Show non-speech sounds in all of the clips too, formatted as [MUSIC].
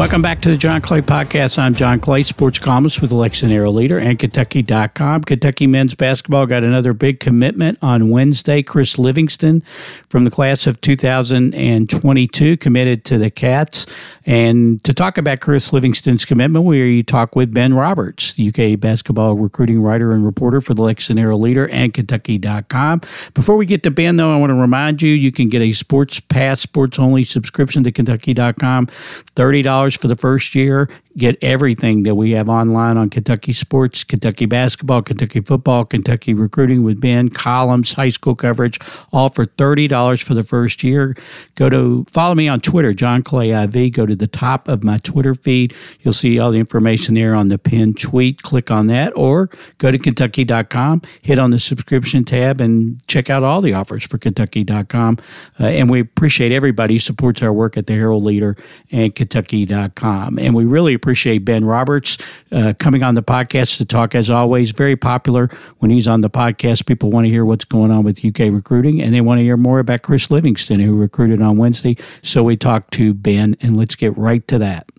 Welcome back to the John Clay Podcast. I'm John Clay, sports columnist with the Lexington Herald Leader and Kentucky.com. Kentucky men's basketball got another big commitment on Wednesday. Chris Livingston from the class of 2022 committed to the Cats. And to talk about Chris Livingston's commitment, we talk with Ben Roberts, UK basketball recruiting writer and reporter for the Lexington Herald Leader and Kentucky.com. Before we get to Ben, though, I want to remind you you can get a sports pass, sports only subscription to Kentucky.com, $30 for the first year. Get everything that we have online on Kentucky sports, Kentucky basketball, Kentucky football, Kentucky recruiting with Ben, columns, high school coverage, all for $30 for the first year. Go to follow me on Twitter, John Clay IV. Go to the top of my Twitter feed. You'll see all the information there on the pinned tweet. Click on that or go to Kentucky.com, hit on the subscription tab, and check out all the offers for Kentucky.com. Uh, and we appreciate everybody who supports our work at the Herald Leader and Kentucky.com. And we really appreciate Ben Roberts uh, coming on the podcast to talk, as always, very popular when he's on the podcast. People want to hear what's going on with UK recruiting and they want to hear more about Chris Livingston, who recruited on Wednesday. So we talked to Ben, and let's get right to that.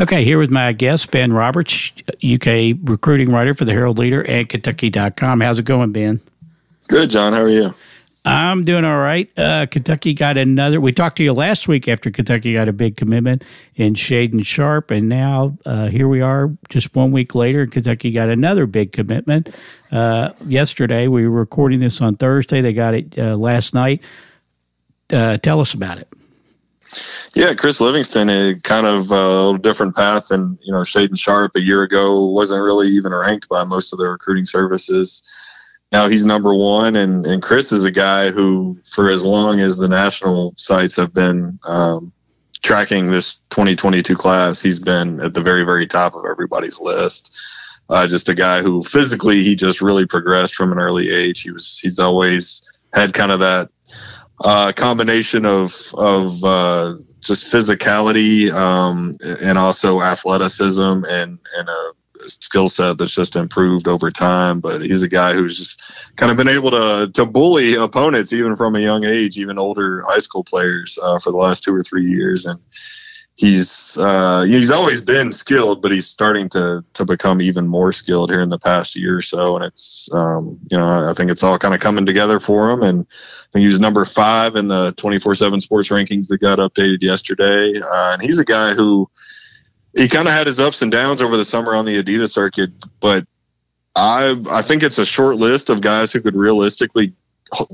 Okay, here with my guest, Ben Roberts, UK recruiting writer for the Herald Leader and Kentucky.com. How's it going, Ben? Good, John. How are you? I'm doing all right. Uh, Kentucky got another. We talked to you last week after Kentucky got a big commitment in Shaedon Sharpe, and now uh, here we are, just one week later. Kentucky got another big commitment. Uh, yesterday, we were recording this on Thursday. They got it uh, last night. Uh, tell us about it. Yeah, Chris Livingston, a kind of uh, a different path than you know Shaedon Sharpe a year ago wasn't really even ranked by most of the recruiting services now he's number one, and and Chris is a guy who, for as long as the national sites have been um, tracking this 2022 class, he's been at the very very top of everybody's list. Uh, just a guy who physically he just really progressed from an early age. He was he's always had kind of that uh, combination of of uh, just physicality um, and also athleticism and and a skill set that's just improved over time. But he's a guy who's just kind of been able to to bully opponents even from a young age, even older high school players uh, for the last two or three years. And he's uh, he's always been skilled, but he's starting to to become even more skilled here in the past year or so. And it's um, you know I think it's all kind of coming together for him. And I think he was number five in the 24/7 Sports rankings that got updated yesterday. Uh, and he's a guy who he kind of had his ups and downs over the summer on the Adidas circuit, but I I think it's a short list of guys who could realistically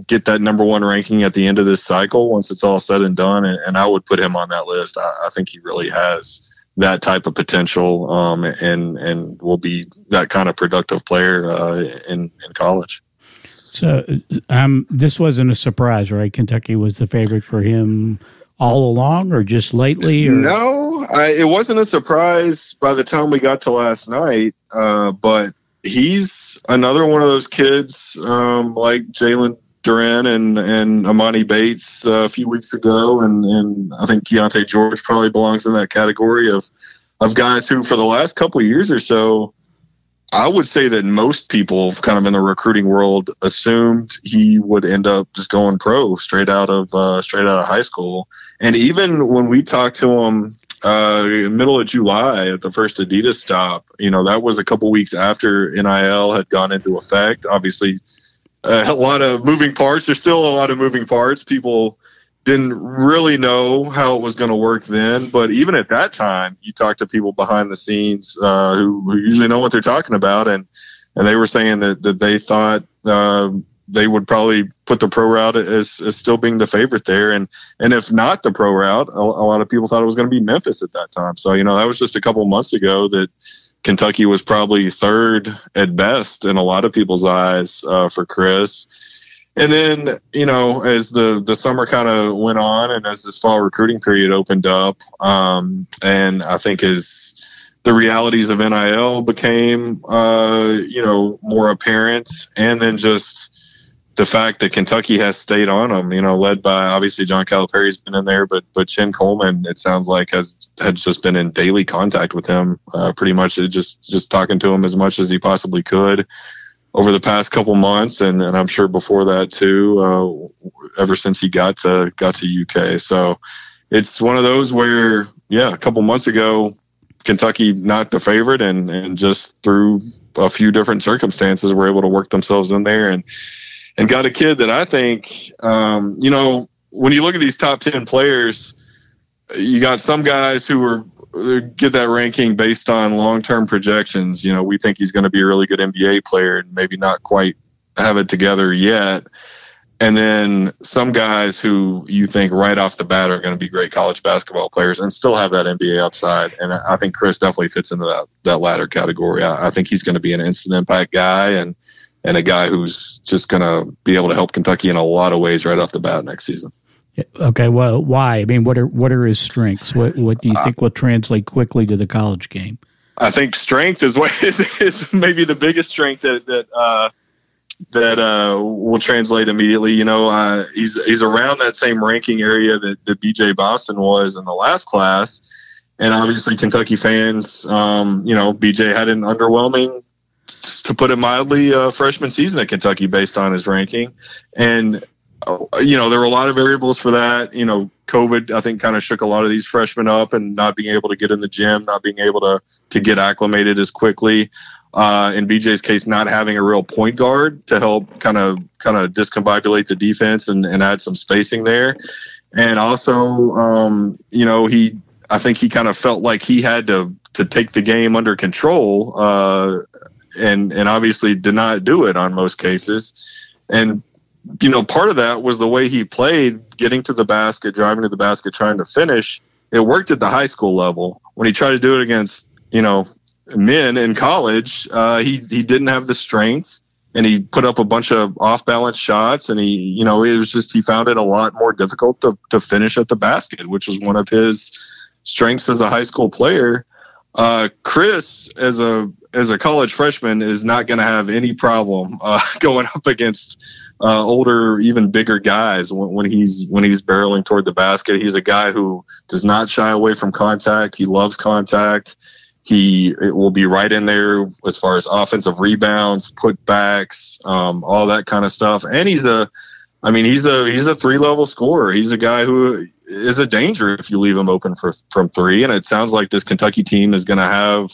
get that number one ranking at the end of this cycle once it's all said and done, and, and I would put him on that list. I, I, think he really has that type of potential, um, and and will be that kind of productive player uh, in in college. So, um, this wasn't a surprise, right? Kentucky was the favorite for him all along or just lately? Or? No, I, it wasn't a surprise by the time we got to last night. Uh, but he's another one of those kids um, like Jalen Duren and and Emoni Bates uh, a few weeks ago, and and I think Keyonte George probably belongs in that category of of guys who, for the last couple years or so, I would say that most people, kind of in the recruiting world, assumed he would end up just going pro straight out of uh, straight out of high school. And even when we talked to him uh, middle of July at the first Adidas stop, you know that was a couple weeks after NIL had gone into effect. Obviously, a lot of moving parts. There's still a lot of moving parts. People didn't really know how it was going to work then. But even at that time, you talk to people behind the scenes uh, who, who, usually know what they're talking about, and and they were saying that that they thought. Um, they would probably put the pro route as, as still being the favorite there, and and if not the pro route, a, a lot of people thought it was going to be Memphis at that time. So you know that was just a couple months ago that Kentucky was probably third at best in a lot of people's eyes uh, for Chris. And then, you know, as the, the summer kind of went on and as this fall recruiting period opened up, um, and I think as the realities of NIL became, uh, you know, more apparent, and then just the fact that Kentucky has stayed on them, you know, led by obviously John Calipari's been in there, but but Chin Coleman, it sounds like has had just been in daily contact with him, uh, pretty much just just talking to him as much as he possibly could over the past couple months, and, and I'm sure before that too, uh, ever since he got to got to UK. So it's one of those where, yeah, a couple months ago, Kentucky not the favorite, and and just through a few different circumstances were able to work themselves in there and and got a kid that I think, um, you know, when you look at these top 10 players, you got some guys who are get that ranking based on long-term projections. You know, we think he's going to be a really good NBA player and maybe not quite have it together yet. And then some guys who you think right off the bat are going to be great college basketball players and still have that NBA upside. And I think Chris definitely fits into that that latter category. I, I think he's going to be an instant impact guy and and a guy who's just going to be able to help Kentucky in a lot of ways right off the bat next season. Okay, well, why? I mean, what are what are his strengths? What what do you think will translate quickly to the college game? I think strength is what [LAUGHS] is, is maybe the biggest strength that that uh, that uh, will translate immediately. You know, uh, he's he's around that same ranking area that, that BJ Boston was in the last class, and obviously Kentucky fans, um, you know, BJ had an underwhelming to put it mildly, uh, freshman season at Kentucky based on his ranking. And, you know, there were a lot of variables for that. You know, COVID, I think, kind of shook a lot of these freshmen up and not being able to get in the gym, not being able to, to get acclimated as quickly. Uh, in BJ's case, not having a real point guard to help kind of kind of discombobulate the defense and, and add some spacing there. And also, um, you know, he I think he kind of felt like he had to to take the game under control uh, and and obviously did not do it on most cases. And you know, part of that was the way he played, getting to the basket, driving to the basket, trying to finish. It worked at the high school level. When he tried to do it against you know men in college, uh, he he didn't have the strength. And he put up a bunch of off balance shots, and he, you know, it was just he found it a lot more difficult to, to finish at the basket, which was one of his strengths as a high school player. Uh, Chris, as a as a college freshman, is not going to have any problem uh, [LAUGHS] going up against uh, older, even bigger guys when, when, he's when he's barreling toward the basket. He's a guy who does not shy away from contact. He loves contact. He will be right in there as far as offensive rebounds, putbacks, um, all that kind of stuff. And he's a, I mean, he's a he's a three level scorer. He's a guy who is a danger if you leave him open for from three. And it sounds like this Kentucky team is going to have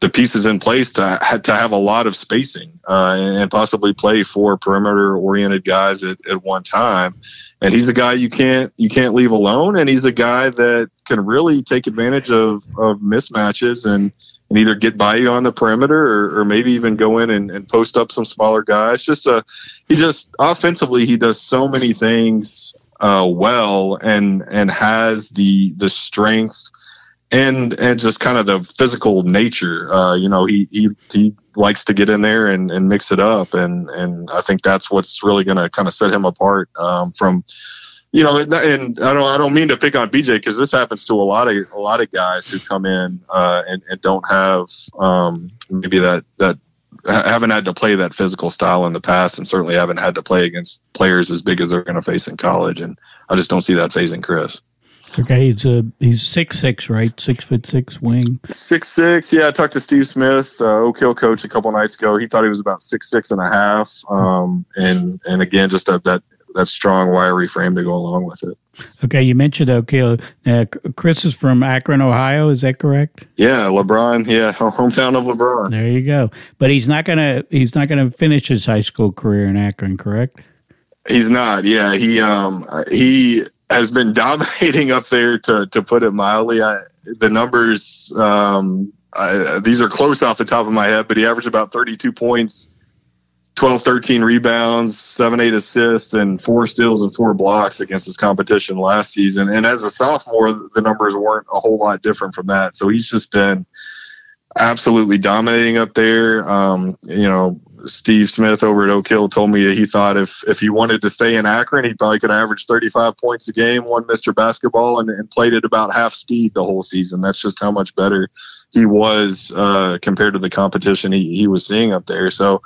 the pieces in place to to have a lot of spacing uh, and possibly play four perimeter oriented guys at, at one time. And he's a guy you can't you can't leave alone. And he's a guy that can really take advantage of, of mismatches and and either get by you on the perimeter or, or maybe even go in and, and, post up some smaller guys. Just a, he just offensively he does so many things uh, well and and has the the strength and and just kind of the physical nature. Uh, you know, he he he likes to get in there and, and mix it up, and and I think that's what's really going to kind of set him apart um, from. You know, and, and I don't I don't mean to pick on BJ because this happens to a lot of a lot of guys who come in uh, and, and don't have um, maybe that that haven't had to play that physical style in the past, and certainly haven't had to play against players as big as they're going to face in college. And I just don't see that phasing Chris. Okay, he's a he's six six, right? Six foot six wing. Six six. Yeah, I talked to Steve Smith, uh, Oak Hill coach, a couple nights ago. He thought he was about six six and a half. Um, and and again, just that that that strong wiry frame to go along with it. Okay, you mentioned okay. Uh, Chris is from Akron, Ohio. Is that correct? Yeah, LeBron. Yeah, [LAUGHS] hometown of LeBron. There you go. But he's not gonna he's not gonna finish his high school career in Akron, correct? He's not. Yeah, he um he has been [LAUGHS] dominating up there. To to put it mildly, I, the numbers um I, these are close off the top of my head, but he averaged about 32 points 12, 13 rebounds, seven, eight assists, and four steals and four blocks against his competition last season. And as a sophomore, the numbers weren't a whole lot different from that. So he's just been absolutely dominating up there. Um, you know, Steve Smith over at Oak Hill told me that he thought if if he wanted to stay in Akron, he probably could average 35 points a game, won Mr. Basketball, and, and played at about half speed the whole season. That's just how much better he was uh, compared to the competition he, he was seeing up there. So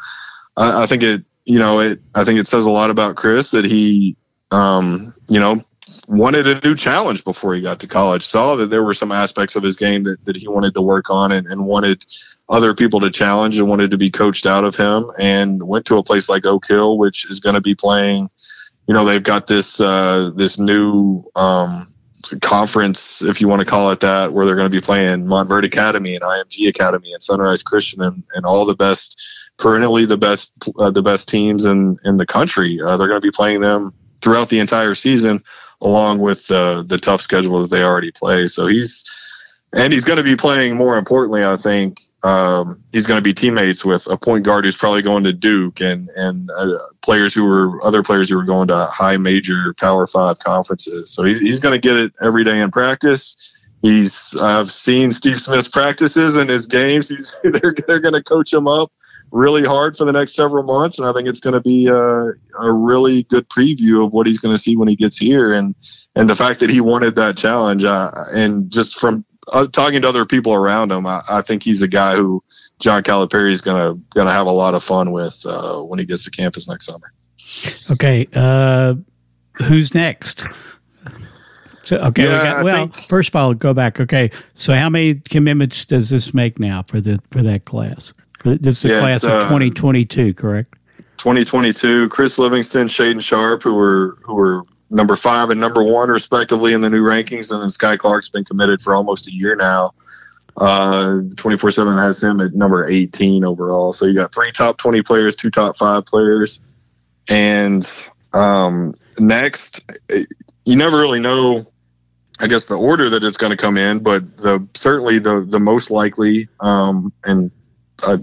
I, I think it, you know, it I think it says a lot about Chris that he, um, you know, wanted a new challenge before he got to college. Saw that there were some aspects of his game that, that he wanted to work on and, and wanted other people to challenge and wanted to be coached out of him and went to a place like Oak Hill, which is going to be playing, you know, they've got this, uh, this new, um, conference, if you want to call it that, where they're going to be playing Montverde Academy and IMG Academy and Sunrise Christian and, and all the best, perennially the best, uh, the best teams in, in the country. Uh, they're going to be playing them throughout the entire season along with the tough schedule that they already play. So he's and he's going to be playing. More importantly, I think um, he's going to be teammates with a point guard who's probably going to Duke and and uh, players who were other players who were going to high major Power Five conferences. So he's, he's going to get it every day in practice. He's I've seen Steve Smith's practices and his games. He's [LAUGHS] they're they're going to coach him up really hard for the next several months, and I think it's going to be a, a really good preview of what he's going to see when he gets here, and and the fact that he wanted that challenge, uh, and just from uh, talking to other people around him, I, I, think he's a guy who John Calipari is going to going to have a lot of fun with uh, when he gets to campus next summer. Okay, uh, who's next? So, okay, yeah, got, well, think, first of all, go back. Okay, so how many commitments does this make now for the for that class? This is the yeah, class of 2022, correct? 2022. Chris Livingston, Shaedon Sharpe, who were who were number five and number one respectively in the new rankings, and then Skyy Clark's been committed for almost a year now. Uh, 24 7 has him at number 18 overall. So you got three top 20 players, two top five players. And um, next, you never really know, I guess, the order that it's going to come in, but the certainly the, the most likely um, and uh,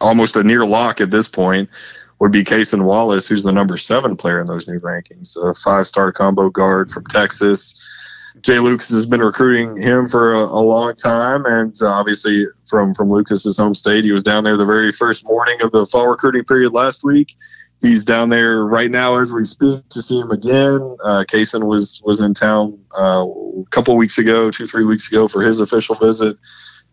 almost a near lock at this point would be Cason Wallace, who's the number seven player in those new rankings, a five star combo guard from Texas. Jai Lucas has been recruiting him for a, a long time, and obviously from from Lucas's home state, he was down there the very first morning of the fall recruiting period last week. He's down there right now as we speak to see him again. Uh, Cason was was in town uh, a couple weeks ago, two three weeks ago for his official visit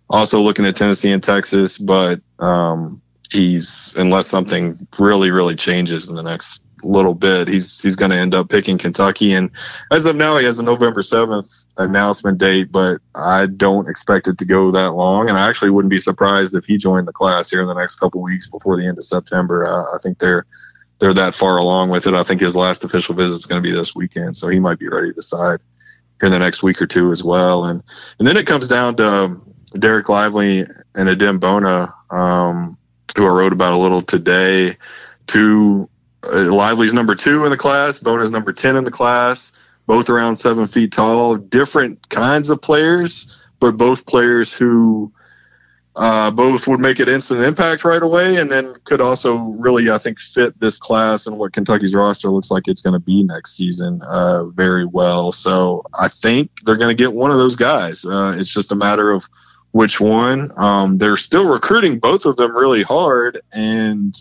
also looking at Tennessee and Texas, but um, he's unless something really really changes in the next little bit, he's he's going to end up picking Kentucky. And as of now, he has a November seventh announcement date, but I don't expect it to go that long. And I actually wouldn't be surprised if he joined the class here in the next couple weeks before the end of September. Uh, I think they're they're that far along with it. I think his last official visit is going to be this weekend, so he might be ready to decide here in the next week or two as well. And and then it comes down to um, Dereck Lively and Adem Bona, um, who I wrote about a little today. Two, uh, Lively's number two in the class, Bona's number 10 in the class, both around seven feet tall, different kinds of players, but both players who uh, both would make an instant impact right away and then could also really, I think, fit this class and what Kentucky's roster looks like it's going to be next season uh, very well. So I think they're going to get one of those guys. Uh, it's just a matter of which one. Um, they're still recruiting both of them really hard, and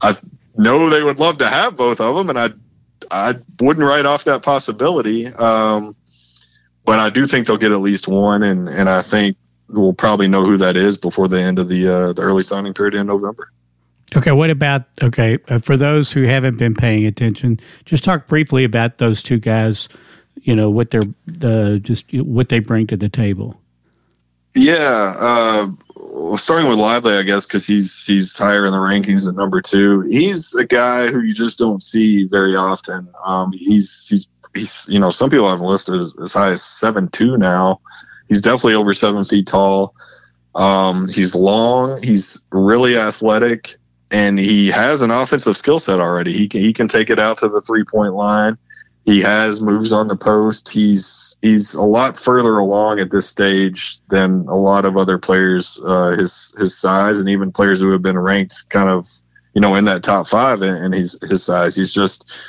I know they would love to have both of them, and I I wouldn't write off that possibility. Um, but I do think they'll get at least one, and and I think we'll probably know who that is before the end of the uh, the early signing period in November. Okay, what about okay uh, for those who haven't been paying attention? Just talk briefly about those two guys. You know what they're the just what they bring to the table. Yeah, uh, starting with Lively, I guess, because he's he's higher in the rankings at number two. He's a guy who you just don't see very often. Um, he's he's he's you know some people have him listed as high as seven two now. He's definitely over seven feet tall. Um, he's long. He's really athletic, and he has an offensive skill set already. He can he can take it out to the three point line. He has moves on the post. He's he's a lot further along at this stage than a lot of other players uh, his his size, and even players who have been ranked kind of you know in that top five and his his size. He's just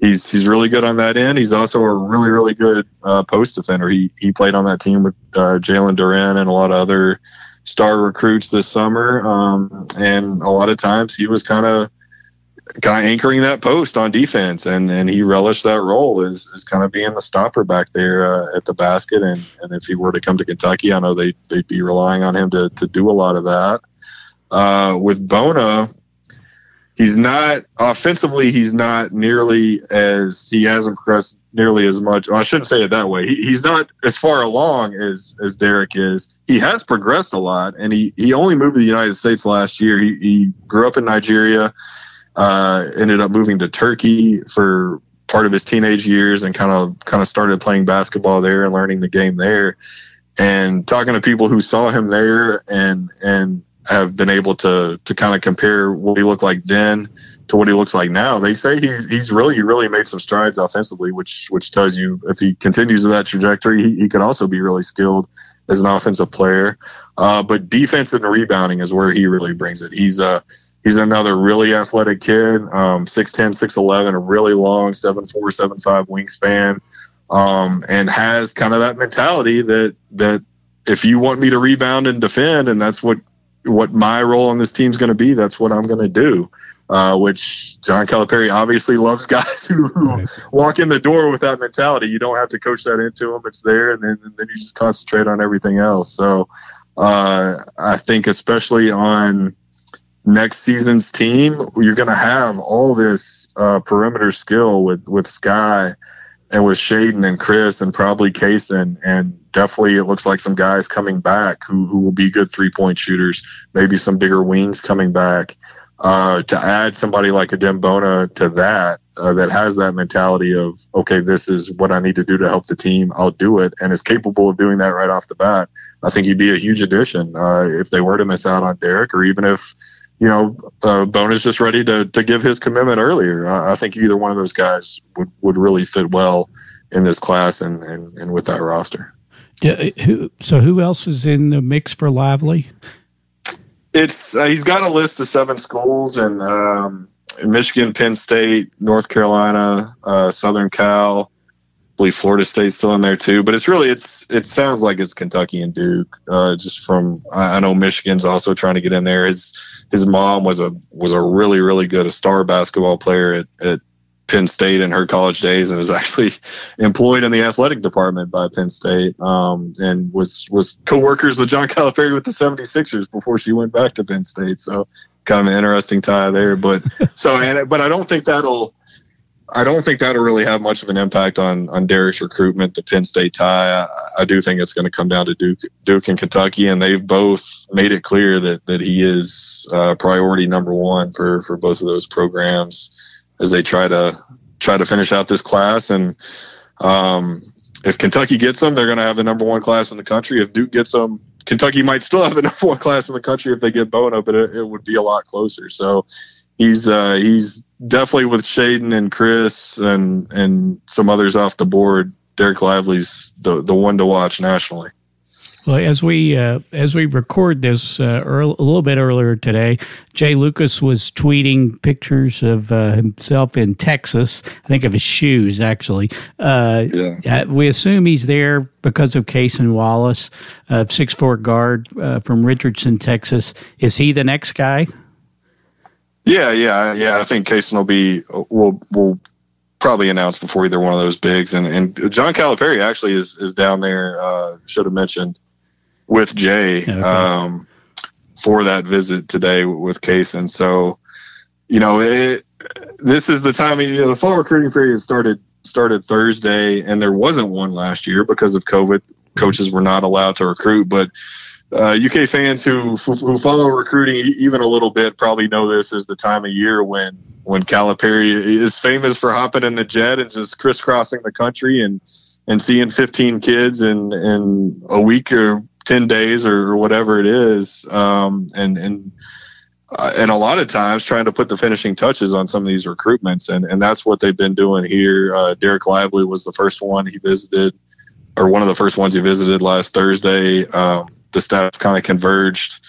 he's he's really good on that end. He's also a really really good uh, post defender. He he played on that team with uh, Jalen Duren and a lot of other star recruits this summer, um, and a lot of times he was kind of kind of anchoring that post on defense, and and he relished that role as, as kind of being the stopper back there uh, at the basket. And and if he were to come to Kentucky, I know they they'd be relying on him to to do a lot of that. Uh, with Bona, he's not offensively. He's not nearly as he hasn't progressed nearly as much. Well, I shouldn't say it that way. He, he's not as far along as as Dereck is. He has progressed a lot, and he he only moved to the United States last year. He, he grew up in Nigeria uh, ended up moving to Turkey for part of his teenage years and kind of kind of started playing basketball there and learning the game there. And talking to people who saw him there and and have been able to to kind of compare what he looked like then to what he looks like now, they say he, he's really really made some strides offensively, which which tells you if he continues that trajectory, he, he could also be really skilled as an offensive player. Uh, but defense and rebounding is where he really brings it. He's uh He's another really athletic kid, um, 6'10, 6'11, a really long 7'4, 7'5 wingspan, um, and has kind of that mentality that, that if you want me to rebound and defend, and that's what, what my role on this team is going to be, that's what I'm going to do. Uh, which John Calipari obviously loves [LAUGHS] guys who, walk in the door with that mentality. You don't have to coach that into them; it's there, and then and then you just concentrate on everything else. So, uh, I think especially on next season's team, you're going to have all this uh, perimeter skill with with Skyy and with Shaedon and Chris and probably Cason and definitely it looks like some guys coming back who, who will be good three point shooters, maybe some bigger wings coming back. Uh, to add somebody like a Bona to that, uh, that has that mentality of, okay, this is what I need to do to help the team. I'll do it. And is capable of doing that right off the bat. I think he'd be a huge addition, uh, if they were to miss out on Dereck or even if, you know, uh, is just ready to, to give his commitment earlier. I, I, think either one of those guys would, would really fit well in this class and, and, and with that roster. Yeah. Who, so who else is in the mix for Lively? It's uh, he's got a list of seven schools and um, Michigan, Penn State, North Carolina, uh, Southern Cal, believe Florida State's still in there too. But it's really it's it sounds like it's Kentucky and Duke. Uh, just from I, I, know Michigan's also trying to get in there. His his mom was a was a really really good a star basketball player at, at Penn State in her college days and was [LAUGHS] actually employed in the athletic department by Penn State um, and was was co-workers with John Calipari with the 76ers before she went back to Penn State. So kind of an interesting tie there. But [LAUGHS] so and but I don't think that'll I don't think that'll really have much of an impact on on Dereck's recruitment. The Penn State tie, I, I do think it's going to come down to Duke, Duke and Kentucky, and they've both made it clear that that he is uh, priority number one for for both of those programs as they try to try to finish out this class. And um, if Kentucky gets them, they're going to have the number one class in the country. If Duke gets them, Kentucky might still have the [LAUGHS] number one class in the country if they get Bona, but it, it would be a lot closer. So he's uh, he's definitely with Shaedon and Chris and and some others off the board. Dereck Lively's the the one to watch nationally. Well, as we uh, as we record this uh, early, a little bit earlier today, Jai Lucas was tweeting pictures of uh, himself in Texas. I think of his shoes, actually. Uh, yeah. we assume he's there because of Cason Wallace, six four guard uh, from Richardson, Texas. Is he the next guy? Yeah, yeah, yeah. I think Cason will be will will probably announce before either one of those bigs. And and John Calipari actually is is down there. Uh, should have mentioned with Jai okay. um, for that visit today with Cason. So you know it. This is the time. You know, the fall recruiting period started started Thursday, and there wasn't one last year because of COVID. Coaches were not allowed to recruit, but uh, UK fans who who follow recruiting even a little bit probably know this is the time of year when when Calipari is famous for hopping in the jet and just crisscrossing the country and and seeing 15 kids in in a week or 10 days or, whatever it is. Um, and and uh, and a lot of times trying to put the finishing touches on some of these recruitments. And and that's what they've been doing here. Uh, Dereck Lively was the first one he visited or one of the first ones he visited last Thursday. Um, the staff kind of converged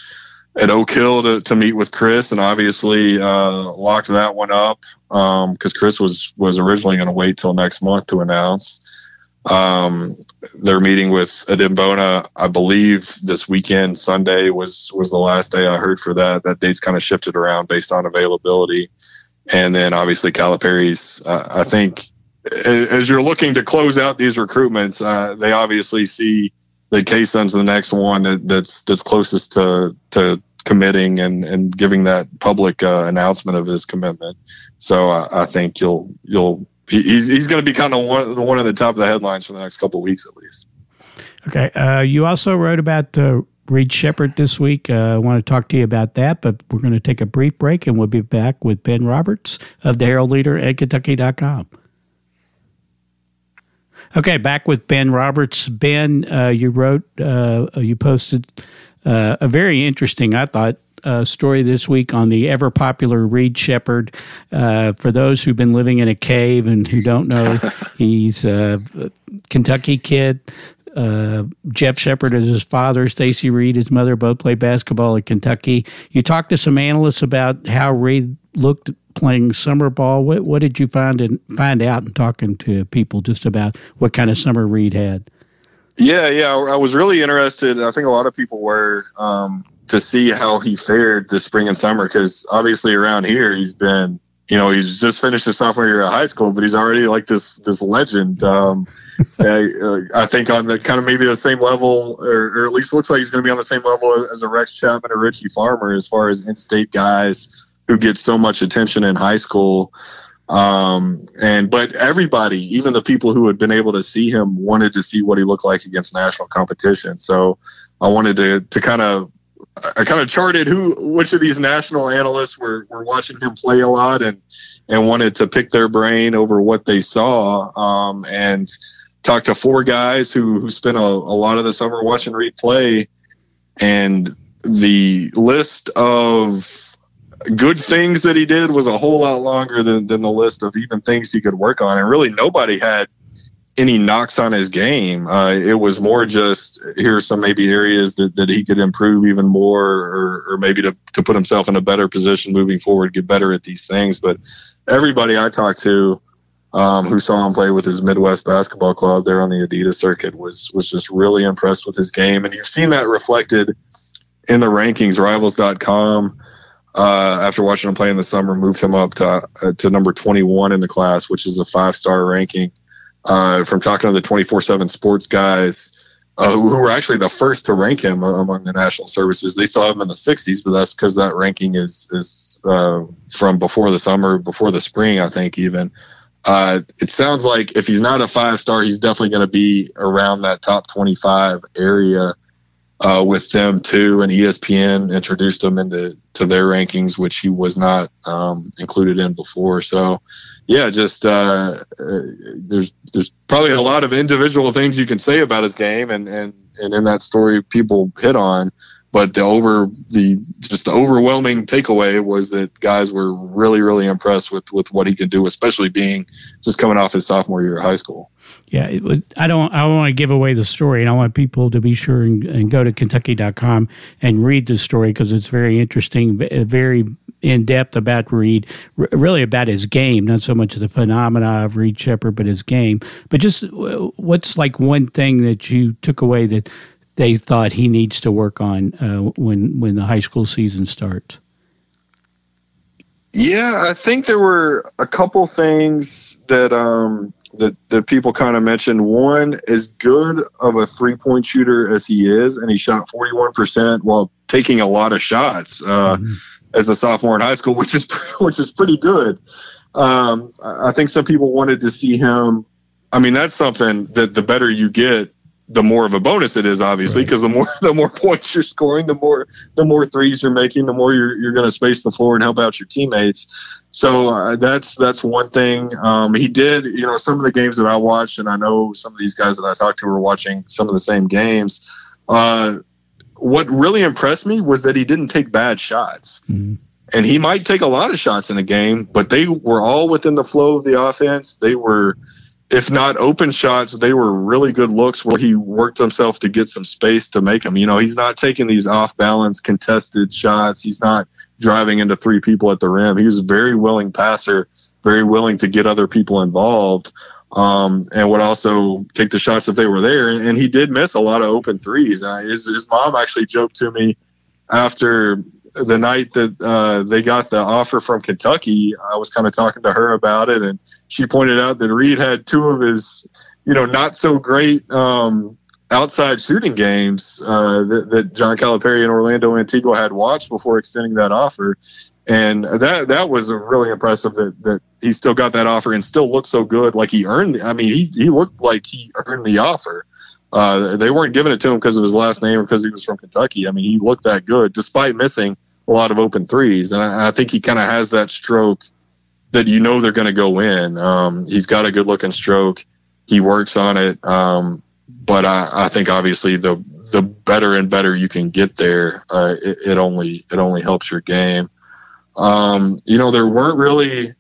at Oak Hill to, to meet with Chris, and obviously uh, locked that one up because um, Chris was was originally going to wait till next month to announce. Um, they're meeting with Adem Bona, I believe this weekend, Sunday was was the last day I heard for that. That date's kind of shifted around based on availability, and then obviously Calipari's. Uh, I think as you're looking to close out these recruitments, uh, they obviously see that Cason's the next one that, that's that's closest to to committing and and giving that public uh, announcement of his commitment. So I, I think you'll you'll he's he's going to be kind of one the one at the top of the headlines for the next couple weeks at least. Okay, uh, you also wrote about uh, Reed Sheppard this week. Uh, I want to talk to you about that, but we're going to take a brief break and we'll be back with Ben Roberts of the Herald Leader at Kentucky.com. Okay, back with Ben Roberts. Ben, uh, you wrote, uh, you posted uh, a very interesting, I thought, uh, story this week on the ever popular Reed Sheppard. Uh, for those who've been living in a cave and who don't know, [LAUGHS] he's a Kentucky kid. Uh, Jeff Sheppard is his father, Stacey Reed, his mother, both play basketball at Kentucky. You talked to some analysts about how Reed looked playing summer ball. What, what did you find and find out in talking to people just about what kind of summer Reed had? Yeah, yeah, I was really interested. I think a lot of people were um, to see how he fared this spring and summer because obviously around here he's been, you know, he's just finished his sophomore year of high school, but he's already like this this legend. Um, [LAUGHS] I, uh, I, think on the kind of maybe the same level, or, or at least looks like he's going to be on the same level as a Rex Chapman or Richie Farmer as far as in-state guys who get so much attention in high school. Um, and but everybody, even the people who had been able to see him, wanted to see what he looked like against national competition. So I wanted to to kind of I kind of charted who which of these national analysts were, were watching him play a lot and and wanted to pick their brain over what they saw um, and talked to four guys who who spent a, a lot of the summer watching Reed play and the list of good things that he did was a whole lot longer than, than the list of even things he could work on. And really, nobody had any knocks on his game. Uh, it was more just here are some maybe areas that, that he could improve even more, or, or maybe to, to put himself in a better position moving forward, get better at these things. But everybody I talked to um, who saw him play with his Midwest basketball club there on the Adidas circuit was was just really impressed with his game, and you've seen that reflected in the rankings. Rivals.com uh, after watching him play in the summer, moved him up to uh, to number 21 in the class, which is a five star ranking. Uh, from talking to the 24 7 sports guys, uh, who were actually the first to rank him among the national services. They still have him in the 60s, but that's because that ranking is is uh, from before the summer, before the spring, I think even. Uh, it sounds like if he's not a five star, he's definitely going to be around that top 25 area uh, with them too, and ESPN introduced him into to their rankings, which he was not um, included in before. So, yeah, just uh, uh, there's there's probably a lot of individual things you can say about his game, and and and in that story, people hit on. But the over the just the overwhelming takeaway was that guys were really really impressed with with what he can do, especially being just coming off his sophomore year of high school yeah, would, I don't. I don't want to give away the story, and I want people to be sure and, and go to Kentucky.com and read the story because it's very interesting, very in depth about Reed, really about his game, not so much the phenomena of Reed Sheppard, but his game. But just uh, what's like one thing that you took away that they thought he needs to work on uh, when when the high school season starts. Yeah, I think there were a couple things that um, that, that people kind of mentioned. One, as good of a three point shooter as he is, and he shot 41% while taking a lot of shots uh, mm-hmm. as a sophomore in high school, which is [LAUGHS] which is pretty good. Um, I think some people wanted to see him. I mean, that's something that the better you get, the more of a bonus it is, obviously, because right. the more [LAUGHS] the more points you're scoring, the more the more threes you're making, the more you're you're going to space the floor and help out your teammates. So uh, that's that's one thing. Um, he did, you know, some of the games that I watched, and I know some of these guys that I talked to were watching some of the same games. Uh, what really impressed me was that he didn't take bad shots. Mm-hmm. And he might take a lot of shots in a game, but they were all within the flow of the offense. They were, if not open shots, they were really good looks where he worked himself to get some space to make them. You know, he's not taking these off balance contested shots. He's not driving into three people at the rim. He was a very willing passer, very willing to get other people involved. um, and would also take the shots if they were there. And, he did miss a lot of open threes. And his, his mom actually joked to me after the night that uh, they got the offer from Kentucky. I was kind of talking to her about it, and she pointed out that Reed had two of his, you know, not so great um, outside shooting games uh, that, that, John Calipari and Orlando Antigua had watched before extending that offer. And that that was really impressive that, that he still got that offer and still looked so good, like he earned. I mean, he, he looked like he earned the offer. Uh, they weren't giving it to him because of his last name or because he was from Kentucky. I mean, he looked that good despite missing a lot of open threes, and I, I think he kind of has that stroke that you know they're going to go in. Um, he's got a good looking stroke. He works on it. Um, but I, I, think obviously the the better and better you can get there, uh, it, it, only it only helps your game. Um, you know, there weren't really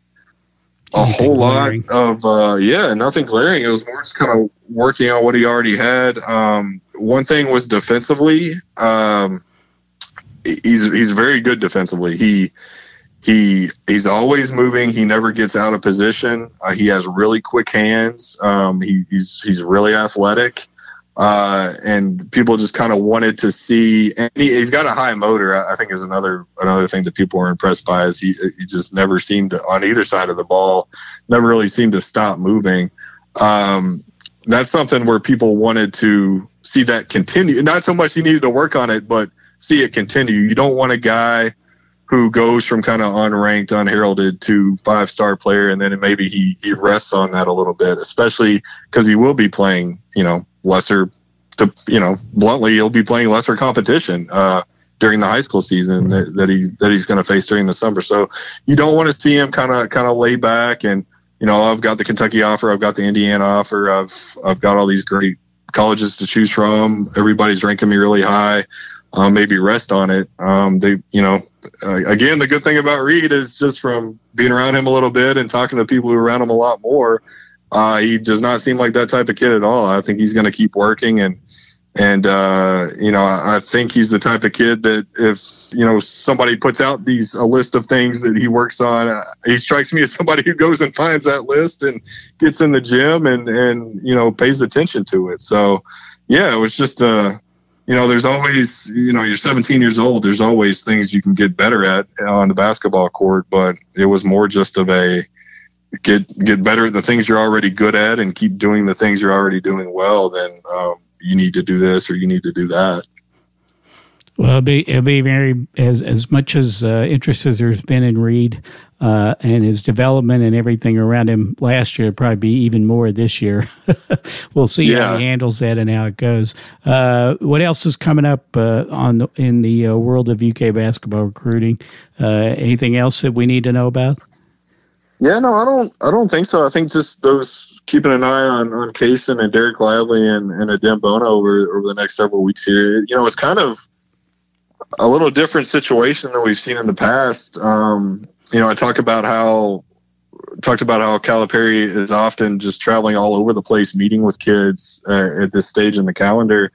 a whole glaring. lot of uh, yeah, nothing glaring. It was more just kind of working on what he already had. Um, one thing was defensively. Um, he's he's very good defensively. He he he's always moving. He never gets out of position. Uh, he has really quick hands. Um, he, he's he's really athletic. Uh, and people just kind of wanted to see. And he, has got a high motor. I, think is another another thing that people were impressed by is he he just never seemed to on either side of the ball, never really seemed to stop moving. Um, that's something where people wanted to see that continue. Not so much he needed to work on it, but see it continue. You don't want a guy who goes from kind of unranked, unheralded to five star player, and then maybe he, he rests on that a little bit, especially because he will be playing, you know, lesser, to you know, bluntly, he'll be playing lesser competition uh, during the high school season that, that he that he's going to face during the summer. So you don't want to see him kind of kind of lay back and you know, I've got the Kentucky offer, I've got the Indiana offer, I've I've got all these great colleges to choose from. Everybody's ranking me really high um, maybe rest on it. Um, they, you know, uh, again, the good thing about Reed is just from being around him a little bit and talking to people who are around him a lot more. Uh, he does not seem like that type of kid at all. I think he's going to keep working and, and, uh, you know, I, think he's the type of kid that if, you know, somebody puts out these, a list of things that he works on, uh, he strikes me as somebody who goes and finds that list and gets in the gym and, and, you know, pays attention to it. So, yeah, it was just, uh, you know, there's always, you know, you're 17 years old. There's always things you can get better at on the basketball court, but it was more just of a get get better at the things you're already good at and keep doing the things you're already doing well. Then um, you need to do this or you need to do that. Well, it'll be, it'll be very as as much as uh, interest as there's been in Reed uh, and his development and everything around him last year. Probably be even more this year. [LAUGHS] we'll see yeah. how he handles that and how it goes. Uh, what else is coming up uh, on the, in the uh, world of UK basketball recruiting? Uh, anything else that we need to know about? Yeah, no, I don't. I don't think so. I think just those keeping an eye on on Cason and Dereck Lively and and Adem Bona over over the next several weeks here. You know, it's kind of a little different situation than we've seen in the past. Um, you know, I talk about how talked about how Calipari is often just traveling all over the place, meeting with kids uh, at this stage in the calendar.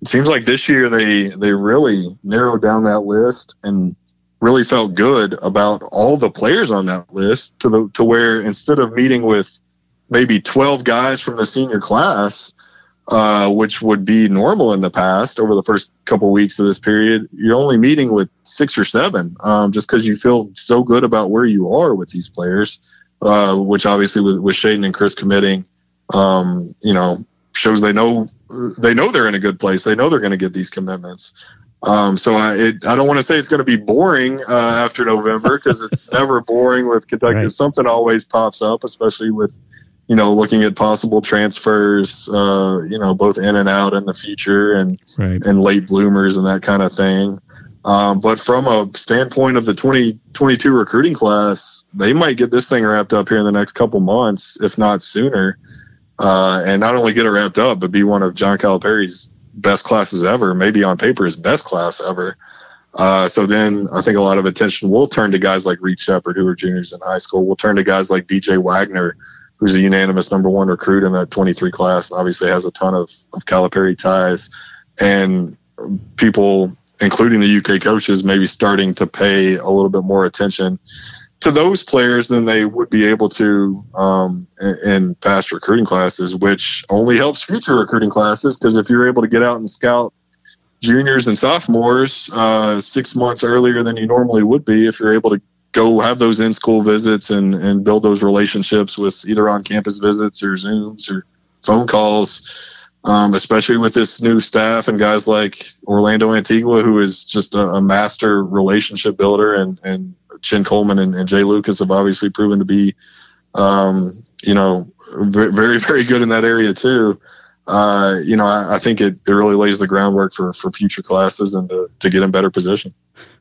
It seems like this year they they really narrowed down that list and really felt good about all the players on that list to the to where instead of meeting with maybe 12 guys from the senior class, uh, which would be normal in the past over the first couple weeks of this period, you're only meeting with six or seven, um, just because you feel so good about where you are with these players. Uh, which obviously with, with Shaedon and Chris committing, um, you know, shows they know they know they're in a good place. They know they're going to get these commitments. Um, so I, it, I don't want to say it's going to be boring uh, after November because it's [LAUGHS] never boring with Kentucky. Right. Something always pops up, especially with you know, looking at possible transfers, uh, you know, both in and out in the future and right. and late bloomers and that kind of thing. Um, but from a standpoint of the 2022 recruiting class, they might get this thing wrapped up here in the next couple months, if not sooner. Uh, and not only get it wrapped up, but be one of John Calipari's best classes ever, maybe on paper his best class ever. Uh, so then I think a lot of attention will turn to guys like Reed Sheppard, who are juniors in high school. We'll turn to guys like DJ Wagner, who's a unanimous number one recruit in that 23 class, obviously has a ton of, of Calipari ties. And people, including the UK coaches, maybe starting to pay a little bit more attention to those players than they would be able to um, in, past recruiting classes, which only helps future recruiting classes because if you're able to get out and scout juniors and sophomores uh, six months earlier than you normally would be, if you're able to go have those in school visits and, and build those relationships with either on campus visits or Zooms or phone calls. Um, especially with this new staff and guys like Orlando Antigua, who is just a, a master relationship builder, and, and Chin Coleman and, and, Jai Lucas have obviously proven to be, um, you know, very, very good in that area too. Uh, you know, I, I think it, it really lays the groundwork for, for future classes and to, to get in better position.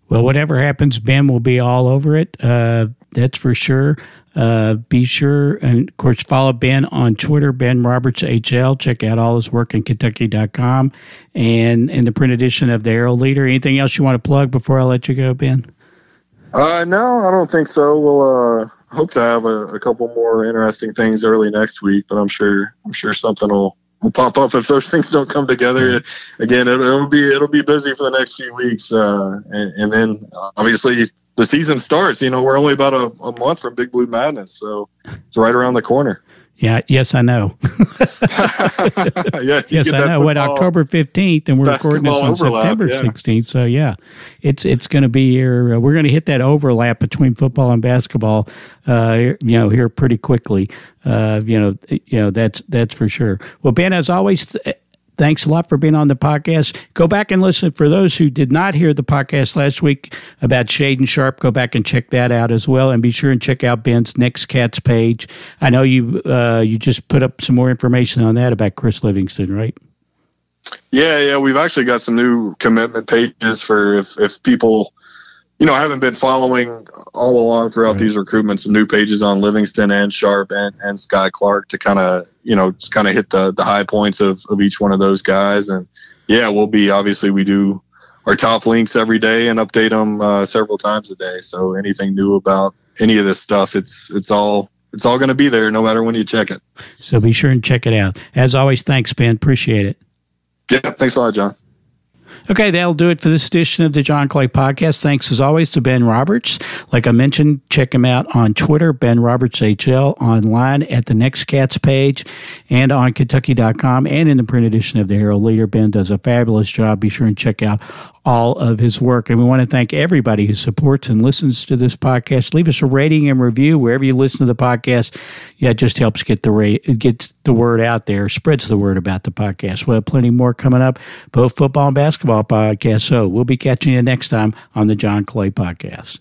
Well, whatever happens, Ben will be all over it. Uh, that's for sure. Uh, be sure and of course follow Ben on Twitter, Ben Roberts HL. Check out all his work in Kentucky.com and in the print edition of the Herald Leader. Anything else you want to plug before I let you go, Ben? Uh, no, I don't think so. We'll uh, hope to have a, a couple more interesting things early next week, but I'm sure I'm sure something will will pop up if those [LAUGHS] things don't come together. Again, it, will be it'll be busy for the next few weeks, uh, and, and, then obviously the season starts. You know, we're only about a, a month from Big Blue Madness, so it's right around the corner. Yeah. Yes, I know. [LAUGHS] yeah. Yes, I know. What October fifteenth, and we're recording this on overlap, September sixteenth. Yeah. So yeah, it's it's going to be here. Uh, we're going to hit that overlap between football and basketball. Uh, you know, here pretty quickly. Uh, you know, you know that's that's for sure. Well, Ben, as always. Th- Thanks a lot for being on the podcast. Go back and listen. For those who did not hear the podcast last week about Shaedon Sharpe, go back and check that out as well. And be sure and check out Ben's Next Cats page. I know you uh, you just put up some more information on that about Chris Livingston, right? Yeah, yeah. We've actually got some new commitment pages for if, if people – you know, I haven't been following all along throughout right. these recruitments some new pages on Livingston and Sharpe and, and Skyy Clark to kind of, you know, just kind of hit the, the high points of, of each one of those guys. And yeah, we'll be obviously we do our top links every day and update them uh, several times a day. So anything new about any of this stuff, it's it's all it's all going to be there no matter when you check it. So be sure and check it out. As always, thanks, Ben. Appreciate it. Yeah, thanks a lot, John. Okay, that'll do it for this edition of the John Clay Podcast. Thanks as always to Ben Roberts. Like I mentioned, check him out on Twitter, Ben Roberts HL, online at the Next Cats page and on Kentucky.com and in the print edition of the Herald Leader. Ben does a fabulous job. Be sure and check out all of his work. And we want to thank everybody who supports and listens to this podcast. Leave us a rating and review wherever you listen to the podcast. Yeah, it just helps get the rate, gets the word out there, spreads the word about the podcast. We'll have plenty more coming up, both football and basketball podcasts. So we'll be catching you next time on the John Clay Podcast.